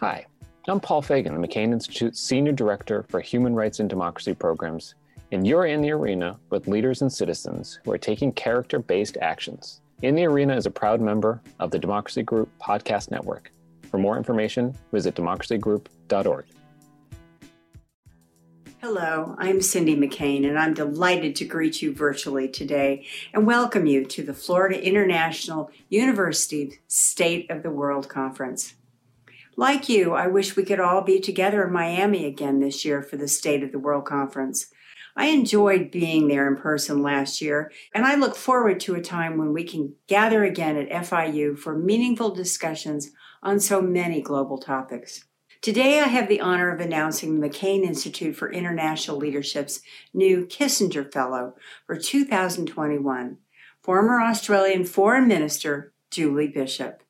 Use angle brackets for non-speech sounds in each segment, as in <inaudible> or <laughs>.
Hi, I'm Paul Fagan, the McCain Institute's Senior Director for Human Rights and Democracy Programs, and you're in the arena with leaders and citizens who are taking character based actions. In the Arena is a proud member of the Democracy Group Podcast Network. For more information, visit democracygroup.org. Hello, I'm Cindy McCain, and I'm delighted to greet you virtually today and welcome you to the Florida International University State of the World Conference. Like you, I wish we could all be together in Miami again this year for the State of the World Conference. I enjoyed being there in person last year, and I look forward to a time when we can gather again at FIU for meaningful discussions on so many global topics. Today, I have the honor of announcing the McCain Institute for International Leadership's new Kissinger Fellow for 2021, former Australian Foreign Minister Julie Bishop.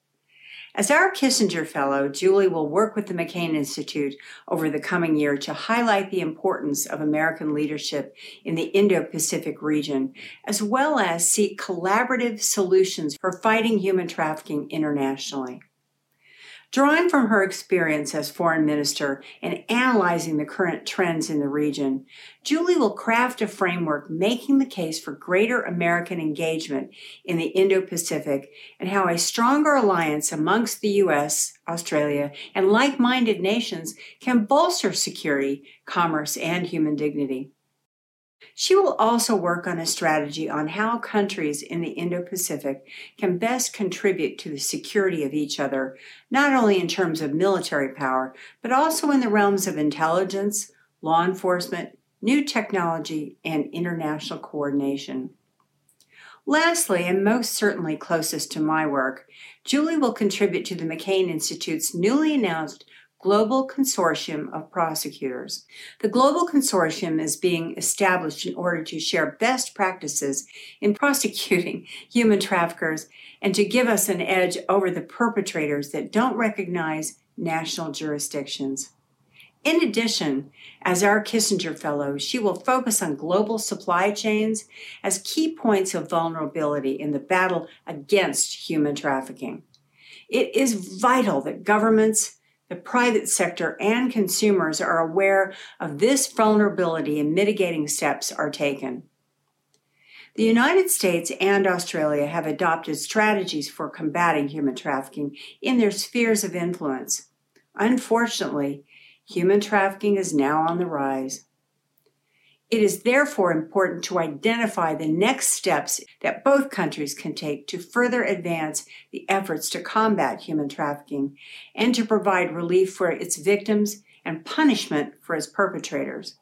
As our Kissinger Fellow, Julie will work with the McCain Institute over the coming year to highlight the importance of American leadership in the Indo Pacific region, as well as seek collaborative solutions for fighting human trafficking internationally. Drawing from her experience as foreign minister and analyzing the current trends in the region, Julie will craft a framework making the case for greater American engagement in the Indo Pacific and how a stronger alliance amongst the U.S., Australia, and like minded nations can bolster security, commerce, and human dignity. She will also work on a strategy on how countries in the Indo Pacific can best contribute to the security of each other, not only in terms of military power, but also in the realms of intelligence, law enforcement, new technology, and international coordination. Lastly, and most certainly closest to my work, Julie will contribute to the McCain Institute's newly announced Global Consortium of Prosecutors. The Global Consortium is being established in order to share best practices in prosecuting <laughs> human traffickers and to give us an edge over the perpetrators that don't recognize national jurisdictions. In addition, as our Kissinger Fellow, she will focus on global supply chains as key points of vulnerability in the battle against human trafficking. It is vital that governments, the private sector and consumers are aware of this vulnerability and mitigating steps are taken. The United States and Australia have adopted strategies for combating human trafficking in their spheres of influence. Unfortunately, human trafficking is now on the rise. It is therefore important to identify the next steps that both countries can take to further advance the efforts to combat human trafficking and to provide relief for its victims and punishment for its perpetrators.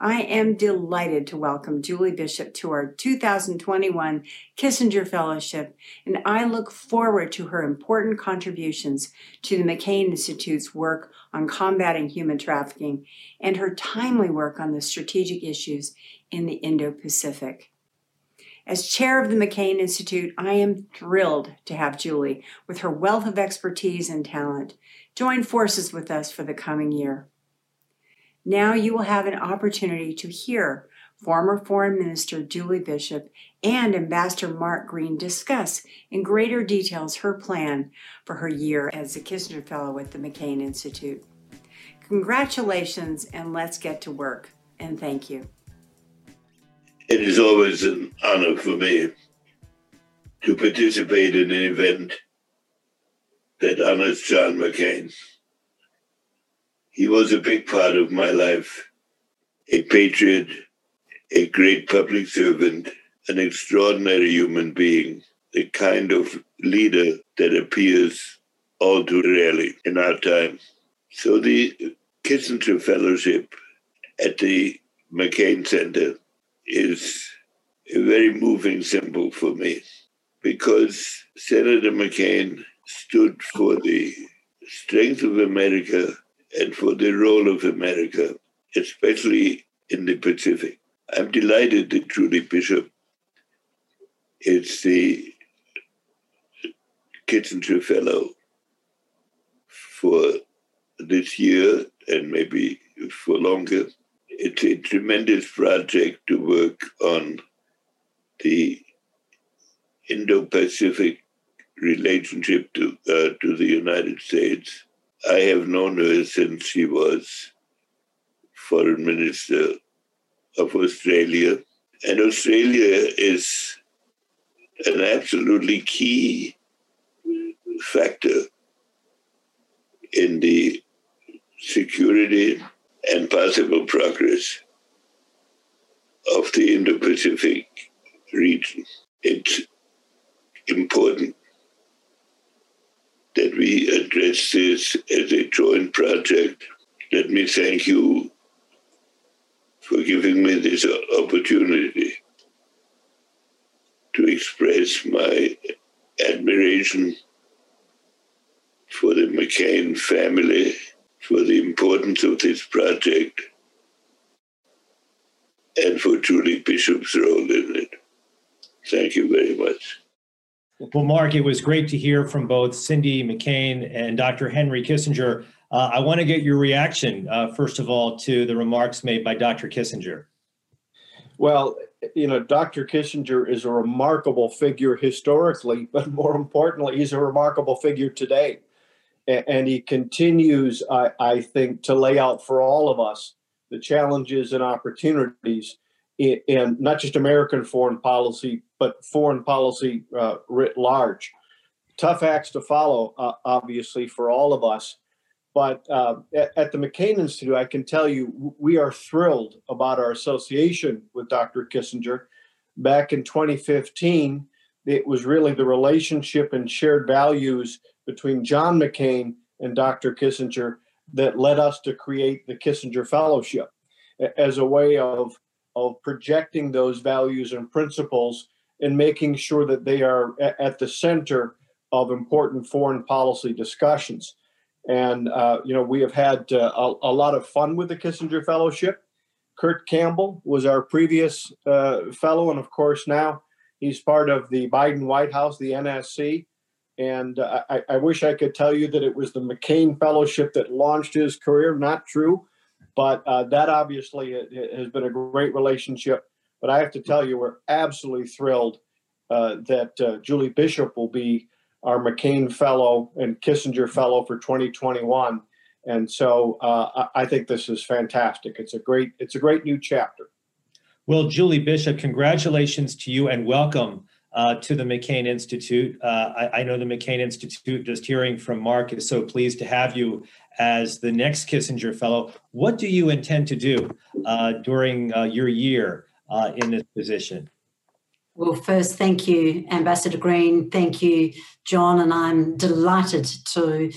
I am delighted to welcome Julie Bishop to our 2021 Kissinger Fellowship, and I look forward to her important contributions to the McCain Institute's work on combating human trafficking and her timely work on the strategic issues in the Indo Pacific. As chair of the McCain Institute, I am thrilled to have Julie, with her wealth of expertise and talent, join forces with us for the coming year. Now you will have an opportunity to hear former Foreign Minister Julie Bishop and Ambassador Mark Green discuss in greater details her plan for her year as a Kissinger Fellow at the McCain Institute. Congratulations, and let's get to work. And thank you. It is always an honor for me to participate in an event that honors John McCain. He was a big part of my life, a patriot, a great public servant, an extraordinary human being, the kind of leader that appears all too rarely in our time. So the Kissinger Fellowship at the McCain Center is a very moving symbol for me because Senator McCain stood for the strength of America and for the role of America, especially in the Pacific. I'm delighted that Julie Bishop is the Kissinger Fellow for this year and maybe for longer. It's a tremendous project to work on the Indo Pacific relationship to, uh, to the United States I have known her since she was foreign minister of Australia. And Australia is an absolutely key factor in the security and possible progress of the Indo Pacific region. It's important that we address this as a joint project. Let me thank you for giving me this opportunity to express my admiration for the McCain family, for the importance of this project, and for Julie Bishop's role in it. Thank you very much. Well, Mark, it was great to hear from both Cindy McCain and Dr. Henry Kissinger. Uh, I want to get your reaction, uh, first of all, to the remarks made by Dr. Kissinger. Well, you know, Dr. Kissinger is a remarkable figure historically, <laughs> but more importantly, he's a remarkable figure today. And he continues, I, I think, to lay out for all of us the challenges and opportunities in, in not just American foreign policy, but foreign policy uh, writ large. Tough acts to follow, uh, obviously, for all of us. But uh, at, at, the McCain Institute, I can tell you we are thrilled about our association with Dr. Kissinger. Back in 2015, it was really the relationship and shared values between John McCain and Dr. Kissinger that led us to create the Kissinger Fellowship as a way of, of projecting those values and principles and making sure that they are at the center of important foreign policy discussions. And, uh, you know, we have had uh, a, a, lot of fun with the Kissinger Fellowship. Kurt Campbell was our previous uh, fellow, and of course, now he's part of the Biden White House, the NSC. And I, I, wish I could tell you that it was the McCain Fellowship that launched his career. Not true, but uh, that obviously has been a great relationship. But I have to tell you, we're absolutely thrilled uh, that uh, Julie Bishop will be our McCain Fellow and Kissinger Fellow for 2021. And so uh, I think this is fantastic. It's a great, it's a great new chapter. Well, Julie Bishop, congratulations to you and welcome uh, to the McCain Institute. Uh, I, I, know the McCain Institute, just hearing from Mark, is so pleased to have you as the next Kissinger Fellow. What do you intend to do uh, during uh, your year uh, in this position? Well, first, thank you, Ambassador Green. Thank you, John. And I'm delighted to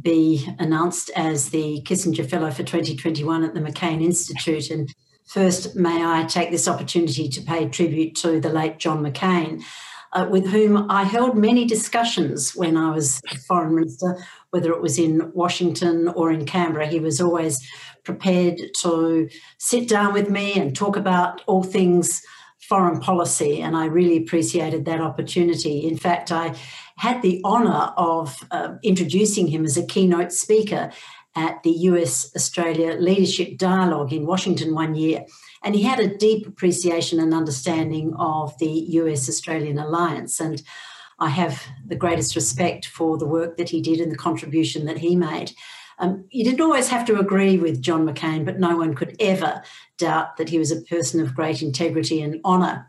be announced as the Kissinger Fellow for 2021 at the McCain Institute. And First, may I take this opportunity to pay tribute to the late John McCain, uh, with whom I held many discussions when I was foreign minister, whether it was in Washington or in Canberra. He was always prepared to sit down with me and talk about all things foreign policy, and I really appreciated that opportunity. In fact, I had the honour of uh, introducing him as a keynote speaker at the US Australia Leadership Dialogue in Washington one year. And he had a deep appreciation and understanding of the US Australian alliance. And I have the greatest respect for the work that he did and the contribution that he made. Um, you didn't always have to agree with John McCain, but no one could ever doubt that he was a person of great integrity and honour.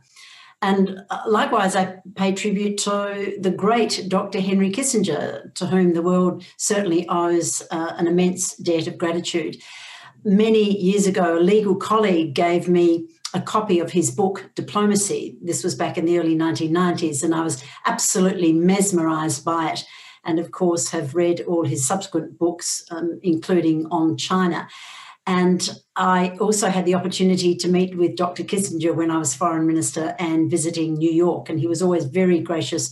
And uh, likewise, I pay tribute to the great Dr. Henry Kissinger, to whom the world certainly owes uh, an immense debt of gratitude. Many years ago, a legal colleague gave me a copy of his book, Diplomacy. This was back in the early 1990s, and I was absolutely mesmerized by it. And of course, have read all his subsequent books, um, including on China. And I also had the opportunity to meet with Dr. Kissinger when I was foreign minister and visiting New York. And he was always very gracious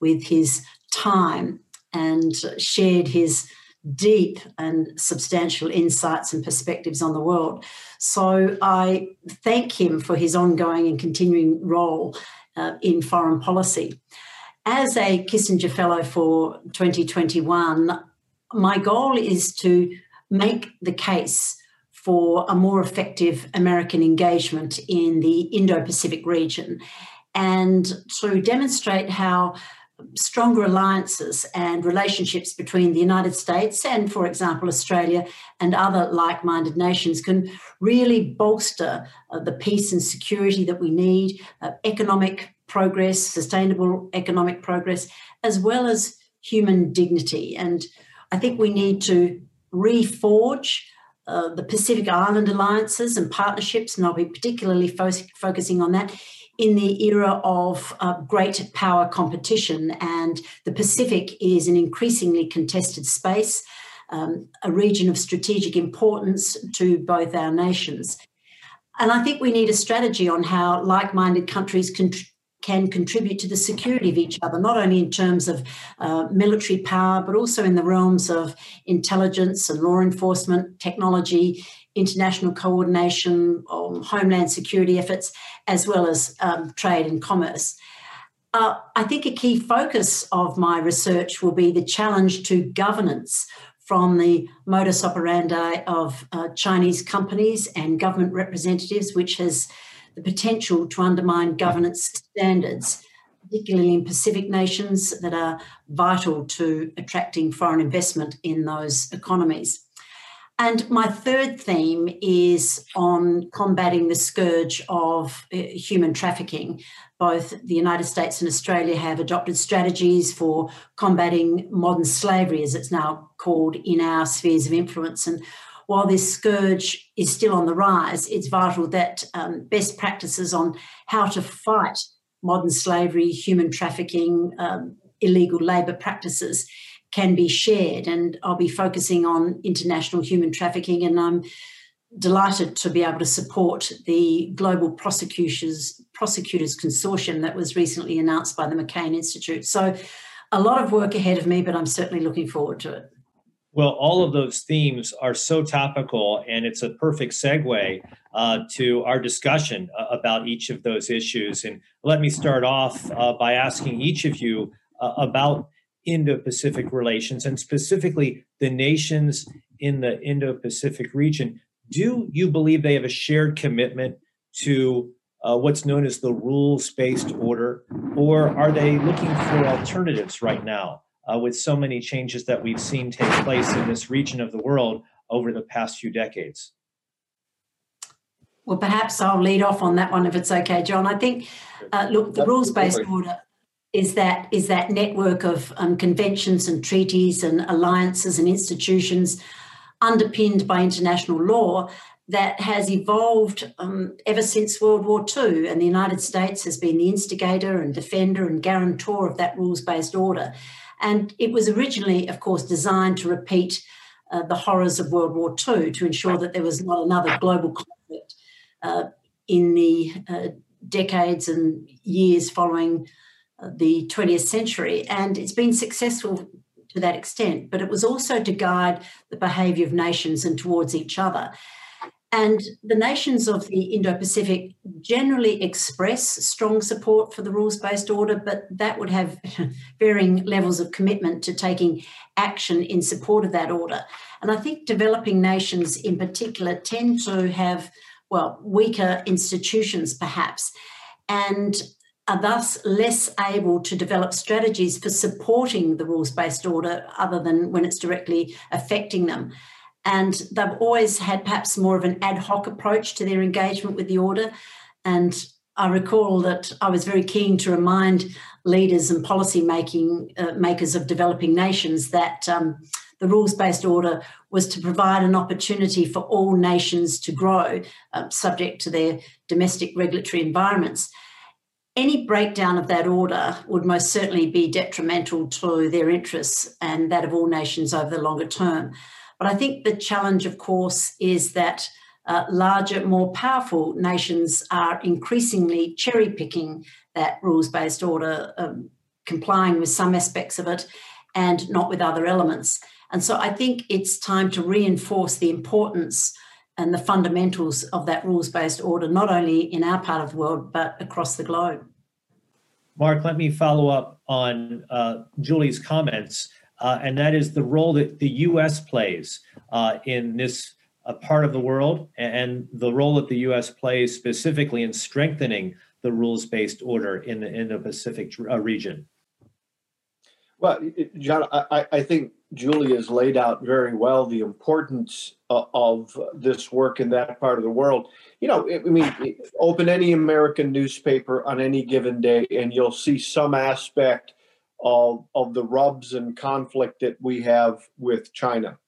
with his time and shared his deep and substantial insights and perspectives on the world. So I thank him for his ongoing and continuing role uh, in foreign policy. As a Kissinger Fellow for 2021, my goal is to make the case for a more effective American engagement in the Indo Pacific region and to demonstrate how stronger alliances and relationships between the United States and, for example, Australia and other like minded nations can really bolster uh, the peace and security that we need, uh, economic progress, sustainable economic progress, as well as human dignity. And I think we need to reforge. Uh, the Pacific Island alliances and partnerships, and I'll be particularly fo- focusing on that in the era of uh, great power competition, and the Pacific is an increasingly contested space, um, a region of strategic importance to both our nations. And I think we need a strategy on how like minded countries can, can contribute to the security of each other, not only in terms of uh, military power, but also in the realms of intelligence and law enforcement, technology, international coordination, um, homeland security efforts, as well as um, trade and commerce. Uh, I think a key focus of my research will be the challenge to governance from the modus operandi of uh, Chinese companies and government representatives, which has the potential to undermine governance standards, particularly in Pacific nations that are vital to attracting foreign investment in those economies. And my third theme is on combating the scourge of uh, human trafficking. Both the United States and Australia have adopted strategies for combating modern slavery, as it's now called, in our spheres of influence. And while this scourge is still on the rise, it's vital that um, best practices on how to fight modern slavery, human trafficking, um, illegal labour practices can be shared. And I'll be focusing on international human trafficking, and I'm delighted to be able to support the Global Prosecutors Prosecutors Consortium that was recently announced by the McCain Institute. So, a lot of work ahead of me, but I'm certainly looking forward to it. Well, all of those themes are so topical, and it's a perfect segue uh, to our discussion uh, about each of those issues. And let me start off uh, by asking each of you uh, about Indo Pacific relations and specifically the nations in the Indo Pacific region. Do you believe they have a shared commitment to uh, what's known as the rules based order, or are they looking for alternatives right now uh, with so many changes that we've seen take place in this region of the world over the past few decades? Well, perhaps I'll lead off on that one if it's okay, John. I think, uh, look, the rules based order is that is that network of um, conventions and treaties and alliances and institutions underpinned by international law that has evolved um, ever since World War II. And the United States has been the instigator and defender and guarantor of that rules based order. And it was originally, of course, designed to repeat uh, the horrors of World War II to ensure that there was not another global conflict uh, in the uh, decades and years following the 20th century, and it's been successful to that extent. But it was also to guide the behaviour of nations and towards each other. And the nations of the Indo Pacific generally express strong support for the rules based order, but that would have <laughs> varying levels of commitment to taking action in support of that order. And I think developing nations in particular tend to have, well, weaker institutions perhaps. And are thus less able to develop strategies for supporting the rules based order other than when it's directly affecting them. And they've always had perhaps more of an ad hoc approach to their engagement with the order. And I recall that I was very keen to remind leaders and policy making uh, makers of developing nations that um, the rules based order was to provide an opportunity for all nations to grow, uh, subject to their domestic regulatory environments any breakdown of that order would most certainly be detrimental to their interests and that of all nations over the longer term. But I think the challenge, of course, is that uh, larger, more powerful nations are increasingly cherry picking that rules based order, um, complying with some aspects of it and not with other elements. And so I think it's time to reinforce the importance and the fundamentals of that rules based order, not only in our part of the world, but across the globe. Mark, let me follow up on uh, Julie's comments, uh, and that is the role that the U.S. plays uh, in this uh, part of the world and the role that the U.S. plays specifically in strengthening the rules based order in the Indo Pacific uh, region. Well, John, I, I think Julie has laid out very well the importance of this work in that part of the world. You know, I mean, open any American newspaper on any given day, and you'll see some aspect of, of the rubs and conflict that we have with China.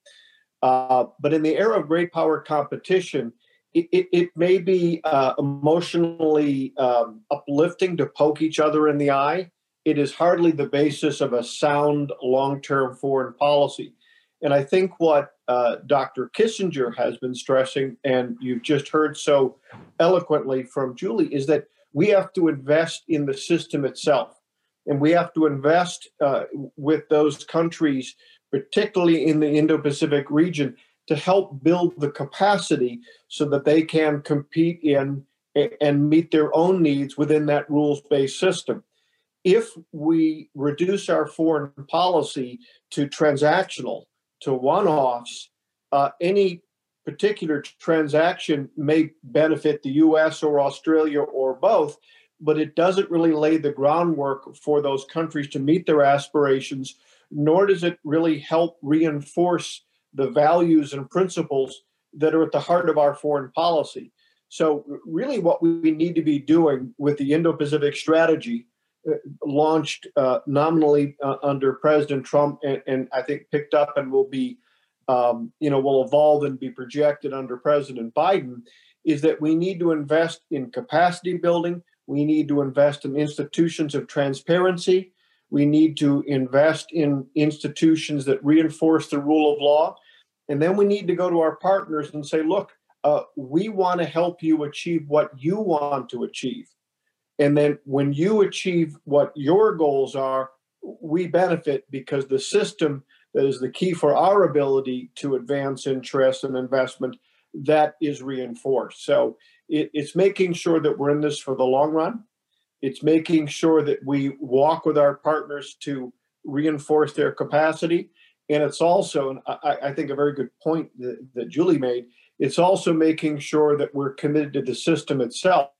Uh, but in the era of great power competition, it, it, it may be uh, emotionally um, uplifting to poke each other in the eye. It is hardly the basis of a sound long term foreign policy. And I think what uh, Dr. Kissinger has been stressing, and you've just heard so eloquently from Julie, is that we have to invest in the system itself. And we have to invest uh, with those countries, particularly in the Indo Pacific region, to help build the capacity so that they can compete in and meet their own needs within that rules based system. If we reduce our foreign policy to transactional, to one offs, uh, any particular transaction may benefit the US or Australia or both, but it doesn't really lay the groundwork for those countries to meet their aspirations, nor does it really help reinforce the values and principles that are at the heart of our foreign policy. So, really, what we need to be doing with the Indo Pacific strategy, launched uh, nominally uh, under President Trump and, and, I think picked up and will be, um, you know, will evolve and be projected under President Biden, is that we need to invest in capacity building. We need to invest in institutions of transparency. We need to invest in institutions that reinforce the rule of law. And then we need to go to our partners and say, look, uh, we want to help you achieve what you want to achieve. And then when you achieve what your goals are, we benefit because the system that is the key for our ability to advance interest and investment that is reinforced. So it, it's making sure that we're in this for the long run. It's making sure that we walk with our partners to reinforce their capacity. And it's also, and I, I think a very good point that, that Julie made, it's also making sure that we're committed to the system itself,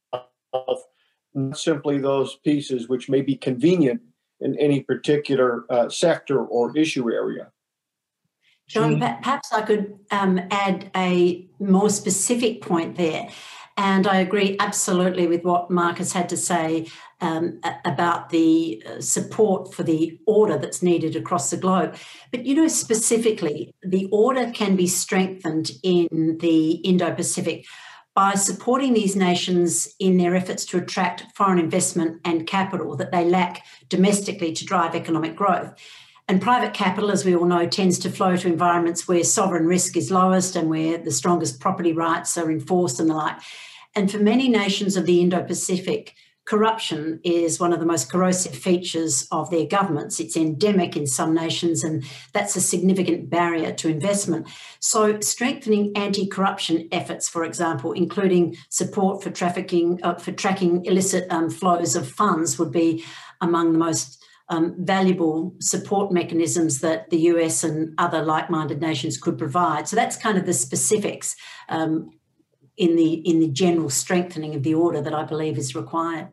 not simply those pieces which may be convenient in any particular uh, sector or issue area. John, perhaps I could um, add a more specific point there. And I agree absolutely with what Marcus had to say um, about the uh, support for the order that's needed across the globe. But, you know, specifically, the order can be strengthened in the Indo Pacific by supporting these nations in their efforts to attract foreign investment and capital that they lack domestically to drive economic growth. And private capital, as we all know, tends to flow to environments where sovereign risk is lowest and where the strongest property rights are enforced and the like. And for many nations of the Indo Pacific, corruption is one of the most corrosive features of their governments. It's endemic in some nations, and that's a significant barrier to investment. So, strengthening anti-corruption efforts, for example, including support for trafficking uh, for tracking illicit um, flows of funds, would be among the most um, valuable support mechanisms that the US and other like-minded nations could provide. So that's kind of the specifics. Um, in the in the general strengthening of the order that I believe is required.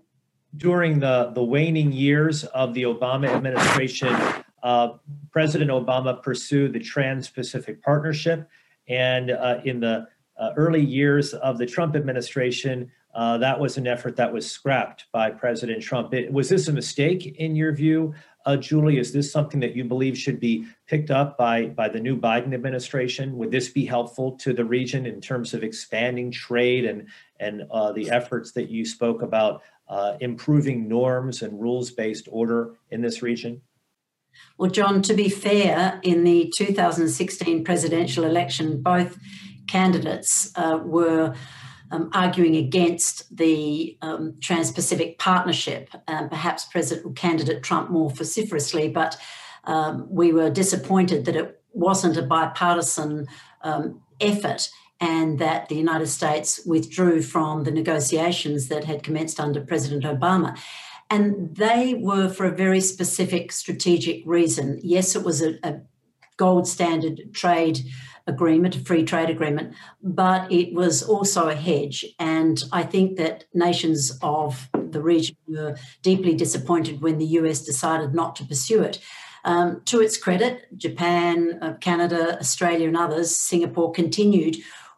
During the the waning years of the Obama administration, uh, President Obama pursued the Trans-Pacific Partnership, and uh, in the uh, early years of the Trump administration, uh, that was an effort that was scrapped by President Trump. It, was this a mistake in your view? Uh, Julie, is this something that you believe should be picked up by, by the new Biden administration? Would this be helpful to the region in terms of expanding trade and, and uh, the efforts that you spoke about uh, improving norms and rules based order in this region? Well, John, to be fair, in the 2016 presidential election, both candidates uh, were um, arguing against the um, Trans Pacific Partnership, um, perhaps President candidate Trump more vociferously, but um, we were disappointed that it wasn't a bipartisan um, effort and that the United States withdrew from the negotiations that had commenced under President Obama. And they were for a very specific strategic reason. Yes, it was a, a gold standard trade agreement, a free trade agreement, but it was also a hedge. And I think that nations of the region were deeply disappointed when the US decided not to pursue it. Um, to its credit, Japan, uh, Canada, Australia, and others, Singapore continued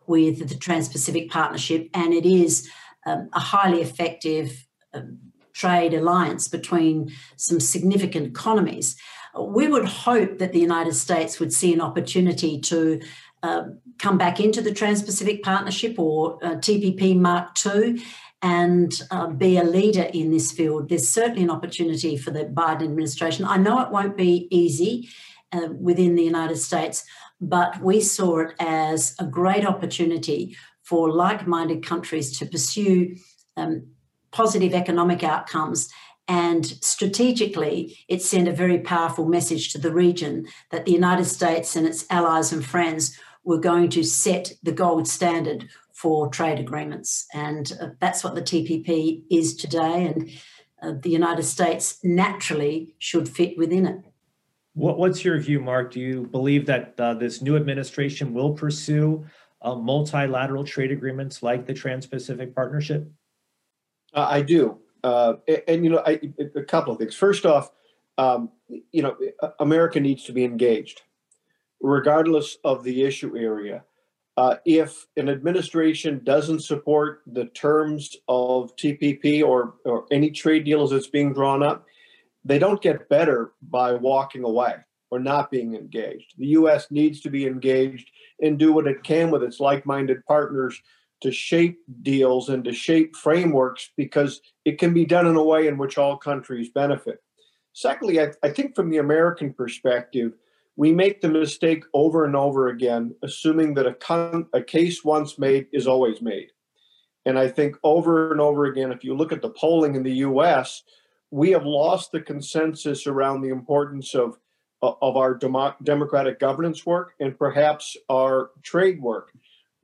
with the Trans Pacific Partnership, and it is um, a highly effective um, trade alliance between some significant economies. We would hope that the United States would see an opportunity to uh, come back into the Trans Pacific Partnership or uh, TPP Mark II and uh, be a leader in this field. There's certainly an opportunity for the Biden administration. I know it won't be easy uh, within the United States, but we saw it as a great opportunity for like minded countries to pursue um, positive economic outcomes. And strategically, it sent a very powerful message to the region that the United States and its allies and friends were going to set the gold standard for trade agreements. And uh, that's what the TPP is today. And uh, the United States naturally should fit within it. What, what's your view, Mark? Do you believe that uh, this new administration will pursue uh, multilateral trade agreements like the Trans Pacific Partnership? Uh, I do. Uh, and, and, you know, I, a couple of things. First off, um, you know, America needs to be engaged, regardless of the issue area. Uh, if an administration doesn't support the terms of TPP or, or any trade deals that's being drawn up, they don't get better by walking away or not being engaged. The U.S. needs to be engaged and do what it can with its like minded partners to shape deals and to shape frameworks because it can be done in a way in which all countries benefit. Secondly, I, I think from the American perspective, we make the mistake over and over again, assuming that a, con- a case once made is always made. And I think over and over again, if you look at the polling in the US, we have lost the consensus around the importance of, of our demo- democratic governance work and perhaps our trade work.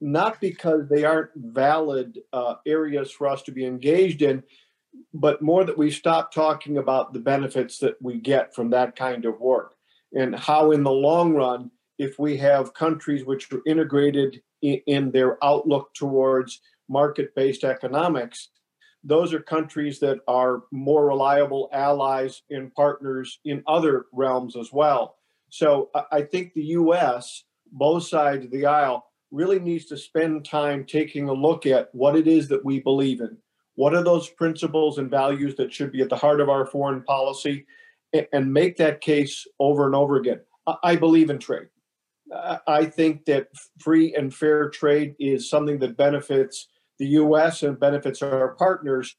Not because they aren't valid uh, areas for us to be engaged in, but more that we stop talking about the benefits that we get from that kind of work and how, in the long run, if we have countries which are integrated in, in their outlook towards market based economics, those are countries that are more reliable allies and partners in other realms as well. So I think the US, both sides of the aisle, really needs to spend time taking a look at what it is that we believe in. What are those principles and values that should be at the heart of our foreign policy? and make that case over and over again. I believe in trade. I think that free and fair trade is something that benefits the U.S. and benefits our partners.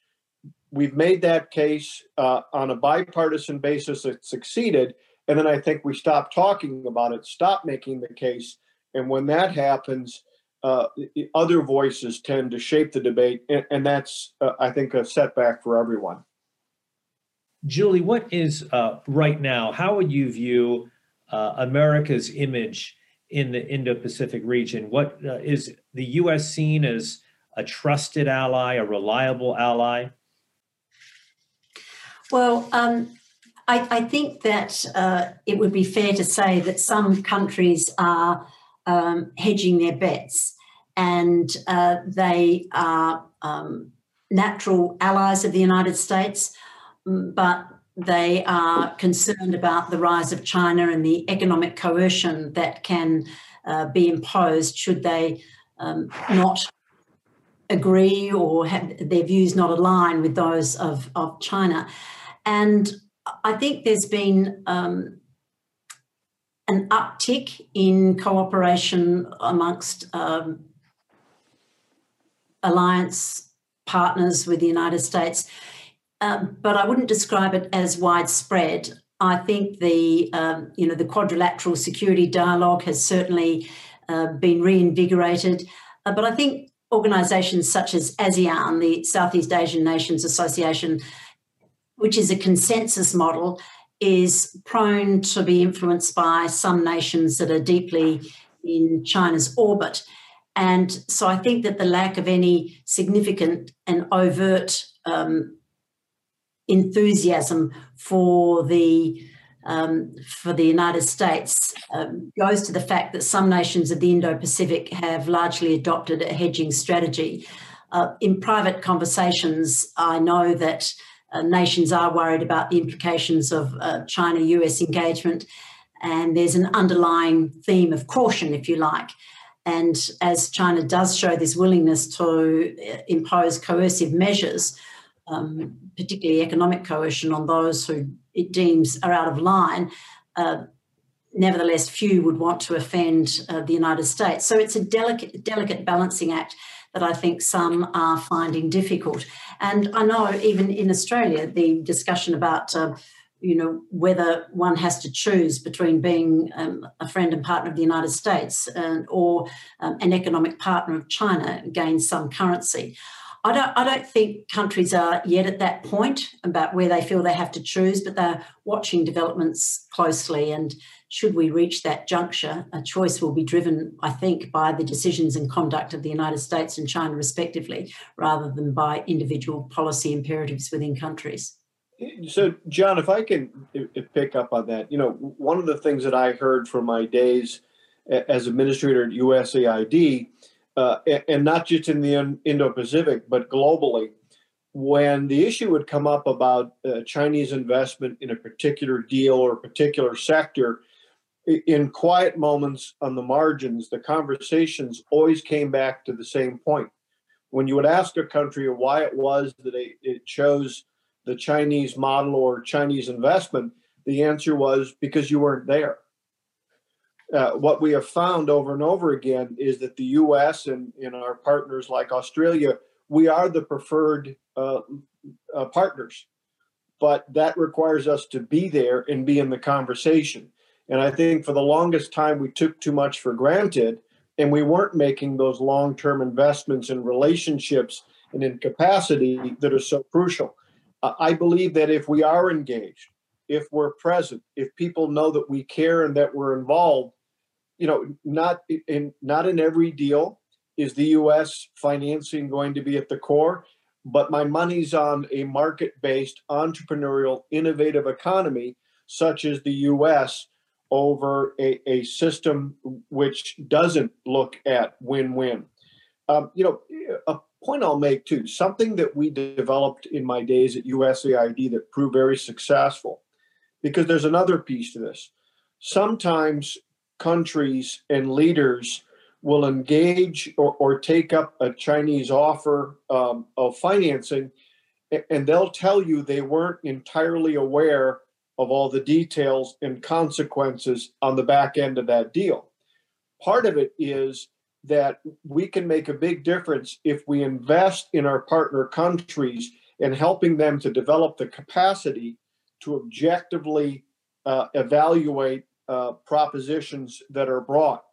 We've made that case uh, on a bipartisan basis. It succeeded. And then I think we stop talking about it, stop making the case. And when that happens, uh, other voices tend to shape the debate. And, and that's, uh, I think, a setback for everyone. Julie, what is uh, right now? How would you view uh, America's image in the Indo-Pacific region? What uh, is the U.S. seen as a trusted ally, a reliable ally? Well, um, I, I, think that uh, it would be fair to say that some countries are um, hedging their bets, and uh, they are um, natural allies of the United States but they are concerned about the rise of China and the economic coercion that can uh, be imposed should they um, not agree or have their views not align with those of, of China. And I think there's been um, an uptick in cooperation amongst um, alliance partners with the United States um, but I wouldn't describe it as widespread. I think the um, you know the quadrilateral security dialogue has certainly uh, been reinvigorated, uh, but I think organisations such as ASEAN, the Southeast Asian Nations Association, which is a consensus model, is prone to be influenced by some nations that are deeply in China's orbit. And so I think that the lack of any significant and overt um, enthusiasm for the um, for the United States um, goes to the fact that some nations of the Indo-Pacific have largely adopted a hedging strategy. Uh, in private conversations, I know that uh, nations are worried about the implications of uh, China US engagement. And there's an underlying theme of caution, if you like. And as China does show this willingness to uh, impose coercive measures, um, particularly economic coercion on those who it deems are out of line, uh, nevertheless, few would want to offend uh, the United States. So it's a delicate, delicate balancing act that I think some are finding difficult. And I know even in Australia, the discussion about uh, you know whether one has to choose between being um, a friend and partner of the United States uh, or um, an economic partner of China gains some currency. I don't, I don't think countries are yet at that point about where they feel they have to choose, but they're watching developments closely. And should we reach that juncture, a choice will be driven, I think, by the decisions and conduct of the United States and China, respectively, rather than by individual policy imperatives within countries. So, John, if I can pick up on that, you know, one of the things that I heard from my days as administrator at USAID uh, and not just in the Indo Pacific, but globally, when the issue would come up about uh, Chinese investment in a particular deal or particular sector, in quiet moments on the margins, the conversations always came back to the same point. When you would ask a country why it was that it chose the Chinese model or Chinese investment, the answer was because you weren't there uh, what we have found over and over again is that the U.S. and, and our partners like Australia, we are the preferred uh, uh, partners, but that requires us to be there and be in the conversation. And I think for the longest time, we took too much for granted and we weren't making those long term investments in relationships and in capacity that are so crucial. I believe that if we are engaged, if we're present, if people know that we care and that we're involved, you know, not in not in every deal is the U.S. financing going to be at the core, but my money's on a market-based, entrepreneurial, innovative economy such as the U.S. over a, a system which doesn't look at win-win. Um, you know, a point I'll make too, something that we developed in my days at USAID that proved very successful, because there's another piece to this. Sometimes countries and leaders will engage or, or take up a Chinese offer um, of financing, and they'll tell you they weren't entirely aware of all the details and consequences on the back end of that deal. Part of it is that we can make a big difference if we invest in our partner countries and helping them to develop the capacity to objectively uh, evaluate uh, propositions that are brought.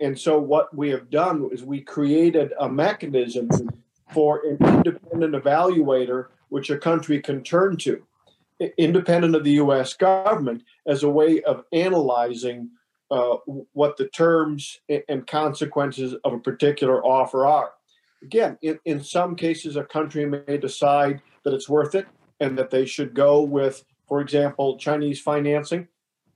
And, so, what we have done is we created a mechanism for an independent evaluator, which a country can turn to, independent of the US government, as a way of analyzing uh, what the terms and consequences of a particular offer are. Again, in, in some cases, a country may decide that it's worth it and that they should go with, for example, Chinese financing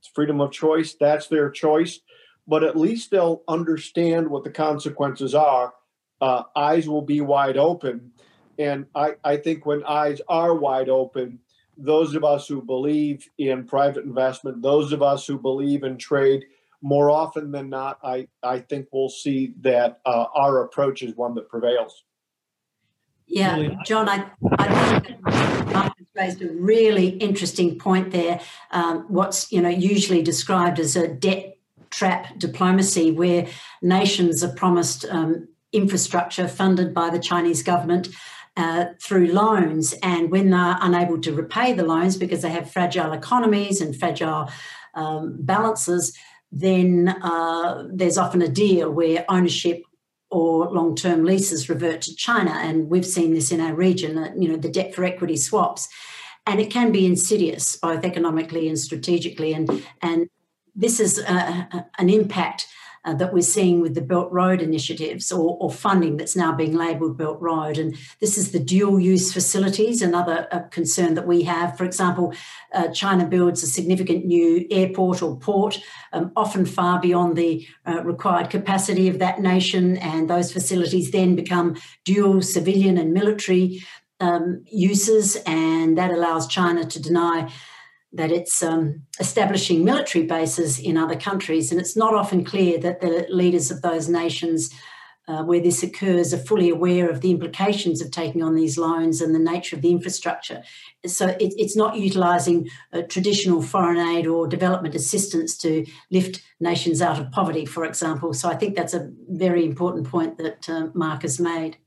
it's freedom of choice. That's their choice. But at least they'll understand what the consequences are. Uh, eyes will be wide open. And I, I think when eyes are wide open, those of us who believe in private investment, those of us who believe in trade, more often than not, I, I think we'll see that uh, our approach is one that prevails. Yeah, John, I, I think Mark has raised a really interesting point there. Um, what's you know usually described as a debt trap diplomacy, where nations are promised um, infrastructure funded by the Chinese government. Uh, through loans, and when they're unable to repay the loans because they have fragile economies and fragile um, balances, then uh, there's often a deal where ownership or long-term leases revert to China, and we've seen this in our region. You know, the debt for equity swaps, and it can be insidious, both economically and strategically. And and this is a, an impact uh, that we're seeing with the Belt Road initiatives or, or, funding that's now being labelled Belt Road. And this is the dual use facilities, another uh, concern that we have. For example, uh, China builds a significant new airport or port, um, often far beyond the uh, required capacity of that nation, and those facilities then become dual civilian and military um, uses, and that allows China to deny that it's um, establishing military bases in other countries. And it's not often clear that the leaders of those nations uh, where this occurs are fully aware of the implications of taking on these loans and the nature of the infrastructure. So it, it's not utilising uh, traditional foreign aid or development assistance to lift nations out of poverty, for example. So I think that's a very important point that uh, Mark has made.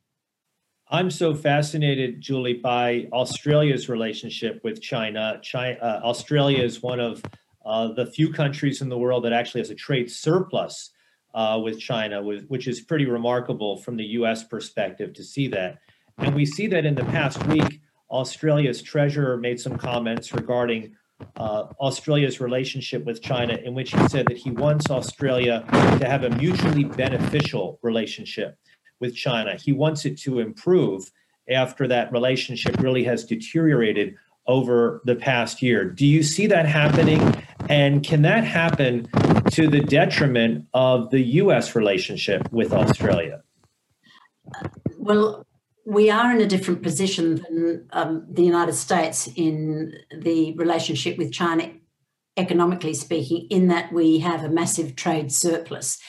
I'm so fascinated, Julie, by Australia's relationship with China. China uh, Australia is one of uh, the few countries in the world that actually has a trade surplus uh, with China, which is pretty remarkable from the US perspective to see that. And we see that in the past week, Australia's treasurer made some comments regarding uh, Australia's relationship with China, in which he said that he wants Australia to have a mutually beneficial relationship with China. He wants it to improve after that relationship really has deteriorated over the past year. Do you see that happening? And can that happen to the detriment of the US relationship with Australia? Well, we are in a different position than um, the United States in the relationship with China, economically speaking, in that we have a massive trade surplus.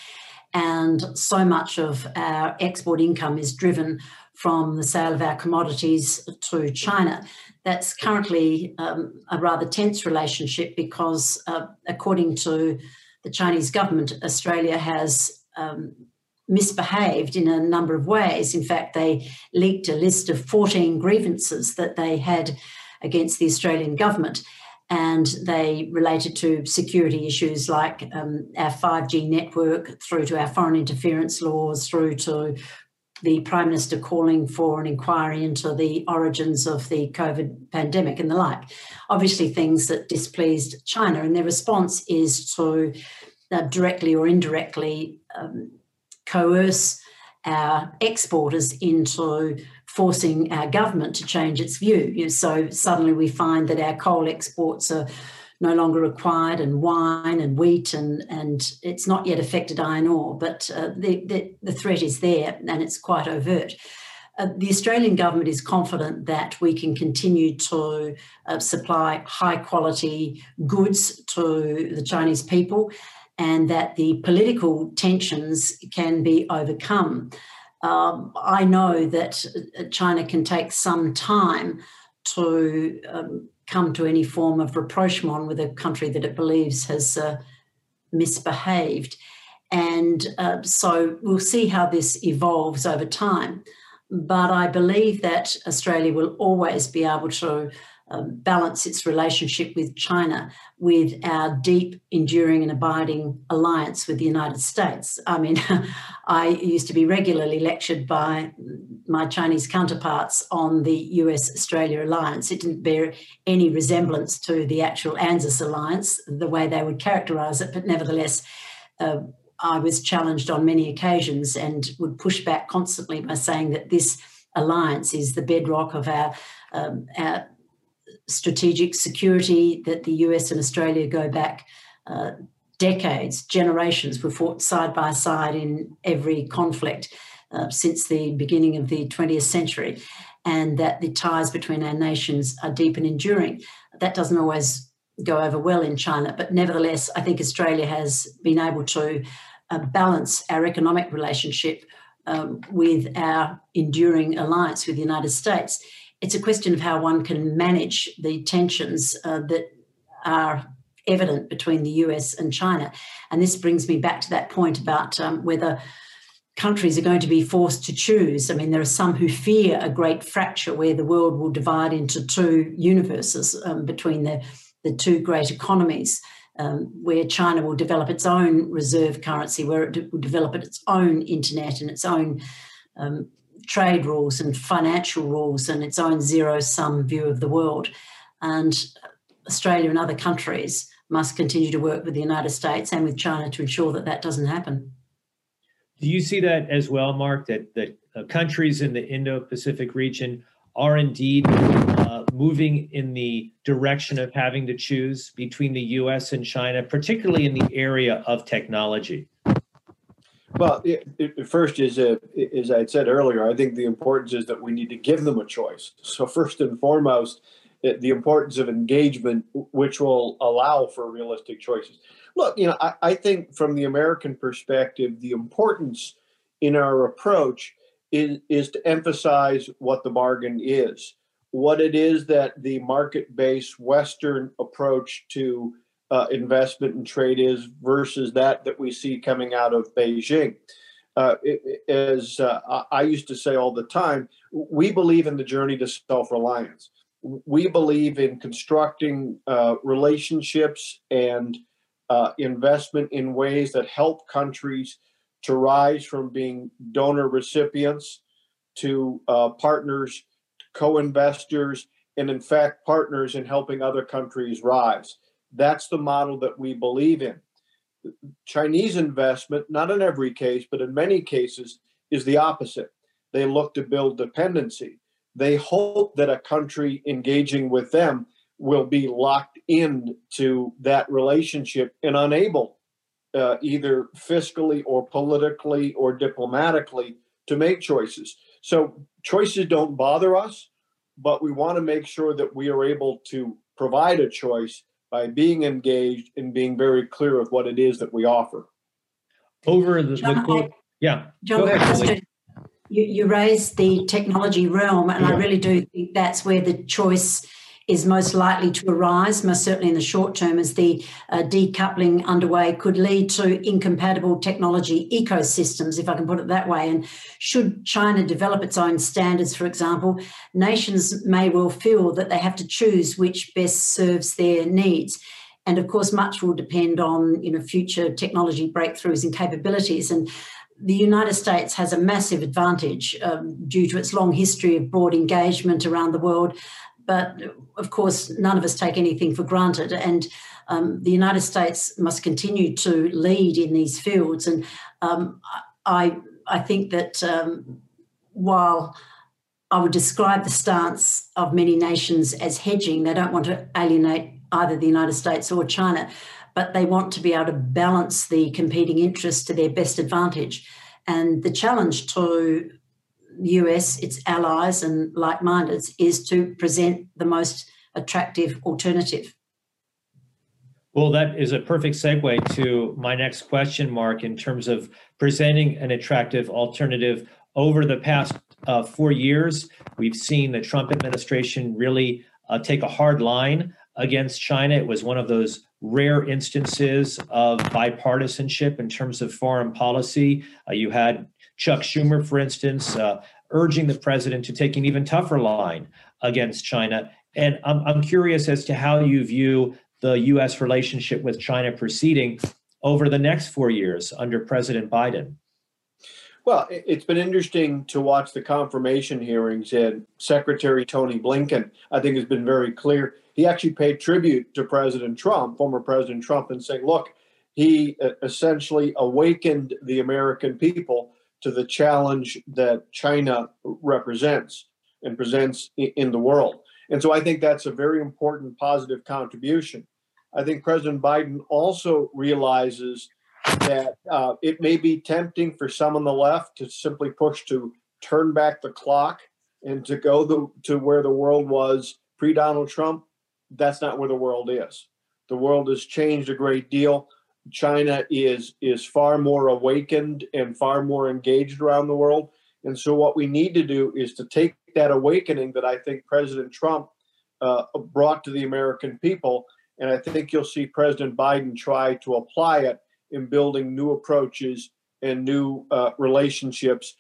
And so much of our export income is driven from the sale of our commodities to China. That's currently um, a rather tense relationship because, uh, according to the Chinese government, Australia has um, misbehaved in a number of ways. In fact, they leaked a list of 14 grievances that they had against the Australian government and they related to security issues like um, our 5G network, through to our foreign interference laws, through to the Prime Minister calling for an inquiry into the origins of the COVID pandemic and the like. Obviously, things that displeased China, and their response is to uh, directly or indirectly um, coerce our exporters into forcing our government to change its view. You know, so suddenly we find that our coal exports are no longer required, and wine and wheat, and and it's not yet affected iron ore, but uh, the, the, the threat is there, and it's quite overt. Uh, the Australian government is confident that we can continue to uh, supply high quality goods to the Chinese people and that the political tensions can be overcome. Um, I know that uh, China can take some time to um, come to any form of rapprochement with a country that it believes has uh, misbehaved. And uh, so we'll see how this evolves over time. But I believe that Australia will always be able to um, balance its relationship with China with our deep, enduring, and abiding alliance with the United States. I mean, <laughs> I used to be regularly lectured by my Chinese counterparts on the US Australia alliance. It didn't bear any resemblance to the actual ANZUS alliance, the way they would characterize it, but nevertheless, uh, I was challenged on many occasions and would push back constantly by saying that this alliance is the bedrock of our, um, our strategic security that the US and Australia go back uh, decades, generations. We've fought side by side in every conflict uh, since the beginning of the 20th century, and that the ties between our nations are deep and enduring. That doesn't always go over well in China, but nevertheless, I think Australia has been able to uh, balance our economic relationship um, with our enduring alliance with the United States it's a question of how one can manage the tensions uh, that are evident between the US and China. And this brings me back to that point about um, whether countries are going to be forced to choose. I mean, there are some who fear a great fracture where the world will divide into two universes um, between the, the two great economies. Um, where China will develop its own reserve currency, where it will develop its own internet and its own um, trade rules and financial rules and its own zero sum view of the world. And Australia and other countries must continue to work with the United States and with China to ensure that that doesn't happen. Do you see that as well, Mark, that, that uh, countries in the Indo Pacific region are indeed uh, moving in the direction of having to choose between the US and China, particularly in the area of technology? Well, it, it, first is uh, as I said earlier, I think the importance is that we need to give them a choice. So first and foremost, it, the importance of engagement, which will allow for realistic choices. Look, you know, I, I think from the American perspective, the importance in our approach is, is to emphasize what the bargain is, what it is that the market-based Western approach to uh, investment and trade is versus that that we see coming out of Beijing. Uh, it, as uh, I used to say all the time, we believe in the journey to self-reliance. We believe in constructing uh, relationships and uh, investment in ways that help countries to rise from being donor recipients to uh, partners, co-investors, and in fact partners in helping other countries rise. That's the model that we believe in. Chinese investment, not in every case, but in many cases, is the opposite. They look to build dependency. They hope that a country engaging with them will be locked into that relationship and unable, uh, either fiscally or politically or diplomatically, to make choices. So choices don't bother us, but we want to make sure that we are able to provide a choice by being engaged and being very clear of what it is that we offer. Over the, John, the I, yeah, John, ahead, you, you raised the technology realm, and yeah. I really do think that's where the choice is most likely to arise, most certainly in the short term, as the uh, decoupling underway could lead to incompatible technology ecosystems, if I can put it that way. And should China develop its own standards, for example, nations may well feel that they have to choose which best serves their needs. And of course, much will depend on you know future technology breakthroughs and capabilities. And the United States has a massive advantage um, due to its long history of broad engagement around the world, but of course, none of us take anything for granted. And um, the United States must continue to lead in these fields. And um, I, I think that um, while I would describe the stance of many nations as hedging, they don't want to alienate either the United States or China, but they want to be able to balance the competing interests to their best advantage. And the challenge to US, its allies and like minded, is to present the most attractive alternative. Well, that is a perfect segue to my next question, Mark, in terms of presenting an attractive alternative. Over the past uh, four years, we've seen the Trump administration really uh, take a hard line against China. It was one of those rare instances of bipartisanship in terms of foreign policy. Uh, you had Chuck Schumer, for instance, uh, urging the president to take an even tougher line against China. And I'm, I'm curious as to how you view the U.S. relationship with China proceeding over the next four years under President Biden. Well, it's been interesting to watch the confirmation hearings, and Secretary Tony Blinken, I think, has been very clear. He actually paid tribute to President Trump, former President Trump, and saying, look, he uh, essentially awakened the American people to the challenge that China represents and presents in the world. And so I think that's a very important positive contribution. I think President Biden also realizes that uh, it may be tempting for some on the left to simply push to turn back the clock and to go the, to where the world was pre Donald Trump. That's not where the world is. The world has changed a great deal. China is is far more awakened and far more engaged around the world. And so, what we need to do is to take that awakening that I think President Trump uh, brought to the American people, and I think you'll see President Biden try to apply it in building new approaches and new uh, relationships.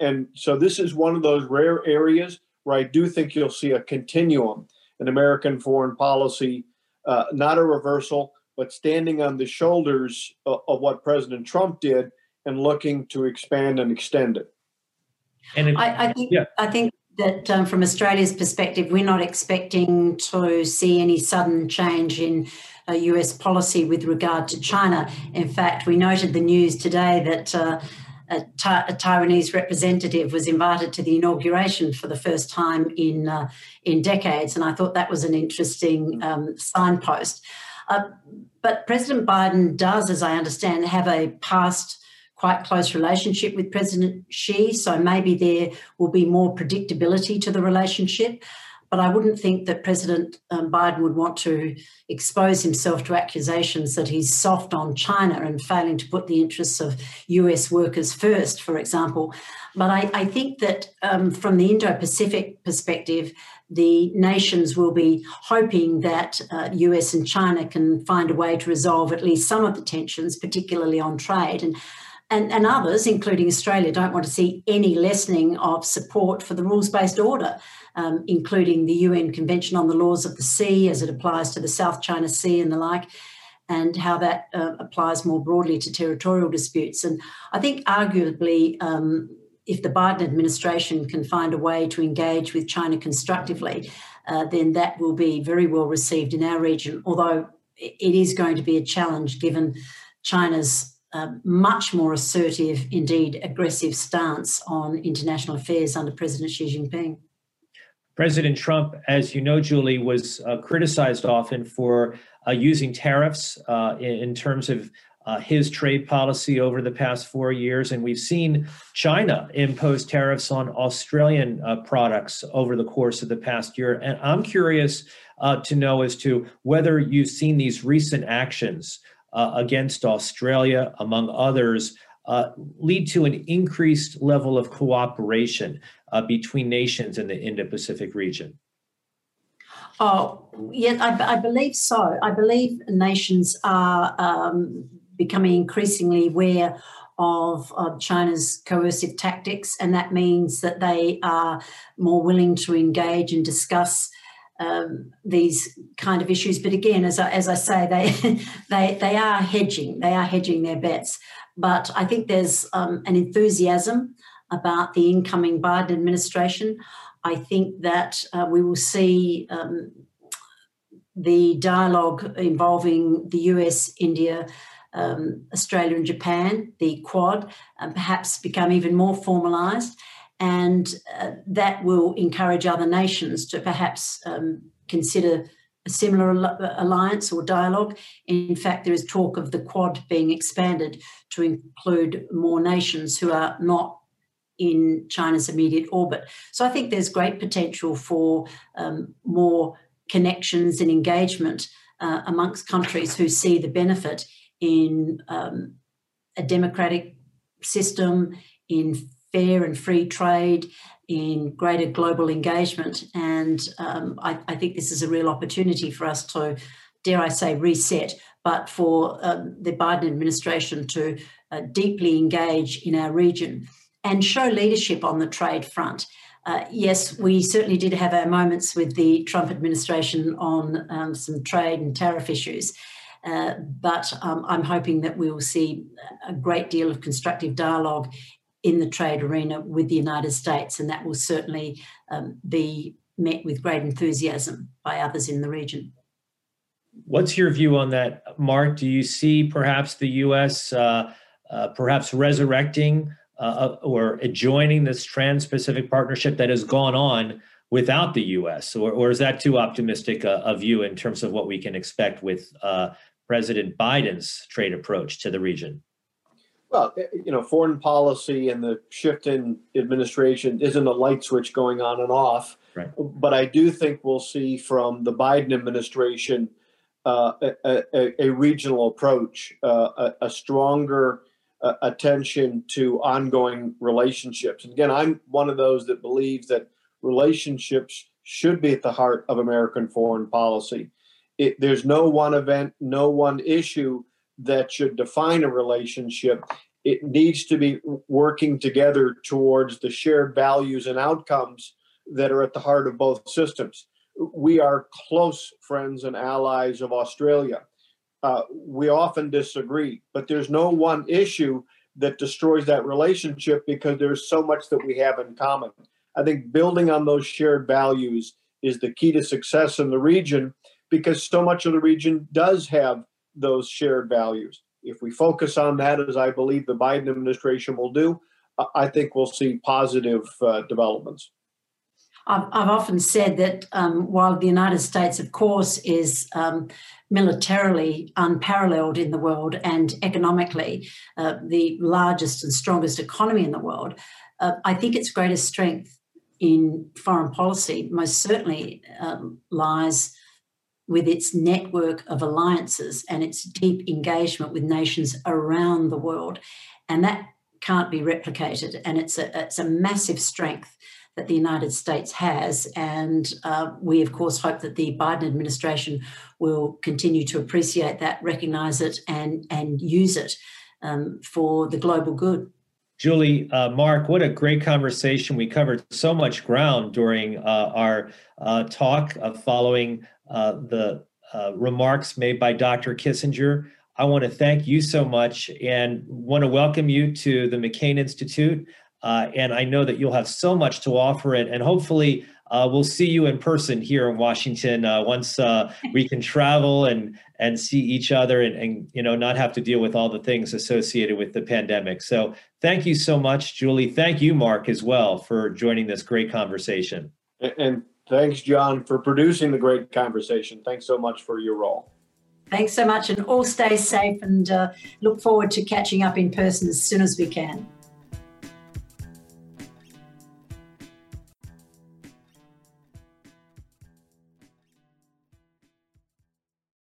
And, so, this is one of those rare areas where I do think you'll see a continuum in American foreign policy, uh, not a reversal but standing on the shoulders of, of what President Trump did and looking to expand and extend it. And it, I, I, think yeah. I think that um, from Australia's perspective, we're not expecting to see any sudden change in uh, US policy with regard to China. In fact, we noted the news today that. Uh, a, a, Taiwanese representative was invited to the inauguration for the first time in uh, in decades, and I thought that was an interesting um, signpost. Uh, but President Biden does, as I understand, have a past quite close relationship with President Xi, so maybe there will be more predictability to the relationship. But I wouldn't think that President um, Biden would want to expose himself to accusations that he's soft on China and failing to put the interests of US workers first, for example. But I, I think that um, from the Indo Pacific perspective, the nations will be hoping that uh, US and China can find a way to resolve at least some of the tensions, particularly on trade. And and, and others, including Australia, don't want to see any lessening of support for the rules based order, um, including the UN Convention on the Laws of the Sea as it applies to the South China Sea and the like, and how that uh, applies more broadly to territorial disputes. And I think, arguably, um, if the Biden administration can find a way to engage with China constructively, uh, then that will be very well received in our region, although it is going to be a challenge given China's much more assertive, indeed aggressive stance on international affairs under President Xi Jinping. President Trump, as you know, Julie, was uh, criticized often for uh, using tariffs uh, in, in, terms of uh, his trade policy over the past four years. And we've seen China impose tariffs on Australian uh, products over the course of the past year. And I'm curious uh, to know as to whether you've seen these recent actions uh, against Australia, among others, uh, lead to an increased level of cooperation uh, between nations in the Indo Pacific region? Oh, yeah, I, I, believe so. I believe nations are um, becoming increasingly aware of, of, China's coercive tactics, and that means that they are more willing to engage and discuss um, these kind of issues. But again, as I, as I say, they <laughs> they they are hedging. They are hedging their bets. But I think there's um, an enthusiasm about the incoming Biden administration. I think that uh, we will see um, the dialogue involving the US, India, um, Australia, and Japan, the Quad, perhaps become even more formalised and uh, that will encourage other nations to perhaps um, consider a similar alliance or dialogue. In fact, there is talk of the Quad being expanded to include more nations who are not in China's immediate orbit. So I think there's great potential for um, more connections and engagement uh, amongst countries who see the benefit in um, a democratic system, in fair and free trade, in greater global engagement. And um, I, I, think this is a real opportunity for us to, dare I say, reset, but for um, the Biden administration to uh, deeply engage in our region and show leadership on the trade front. Uh, yes, we certainly did have our moments with the Trump administration on um, some trade and tariff issues. Uh, but um, I'm hoping that we will see a great deal of constructive dialogue in the trade arena with the United States, and that will certainly um, be met with great enthusiasm by others in the region. What's your view on that, Mark? Do you see perhaps the U.S. Uh, uh, perhaps resurrecting uh, or adjoining this Trans-Pacific partnership that has gone on without the U.S., or, or is that too optimistic a, a, view in terms of what we can expect with uh, President Biden's trade approach to the region? Well, eh, you know, foreign policy and the shift in administration isn't a light switch going on and off. Right. But I do think we'll see from the Biden administration uh, a, a, a, regional approach, uh, a, a, stronger uh, attention to ongoing relationships. And again, I'm one of those that believes that relationships should be at the heart of American foreign policy. It, there's no one event, no one issue that should define a relationship. It needs to be working together towards the shared values and outcomes that are at the heart of both systems. We are close friends and allies of Australia. Uh, we often disagree, but there's no one issue that destroys that relationship because there's so much that we have in common. I think building on those shared values is the key to success in the region because so much of the region does have those shared values. If we focus on that, as I believe the Biden administration will do, I think we'll see positive uh, developments. I've, often said that um, while the United States, of course, is um, militarily unparalleled in the world and economically uh, the largest and strongest economy in the world, uh, I think its greatest strength in foreign policy most certainly um, lies with its network of alliances and its deep engagement with nations around the world. And that can't be replicated. And it's a, it's a massive strength that the United States has. And uh, we, of course, hope that the Biden administration will continue to appreciate that, recognize it, and, and use it um, for the global good. Julie, uh, Mark, what a great conversation. We covered so much ground during uh, our uh, talk following the uh, remarks made by Dr. Kissinger. I want to thank you so much and want to welcome you to the McCain Institute. Uh, and I know that you'll have so much to offer it, and hopefully, uh, we'll see you in person here in Washington uh, once uh, we can travel and and see each other and, and you know not have to deal with all the things associated with the pandemic. So thank you so much, Julie. Thank you, Mark, as well for joining this great conversation. And thanks, John, for producing the great conversation. Thanks so much for your role. Thanks so much, and all stay safe and uh, look forward to catching up in person as soon as we can.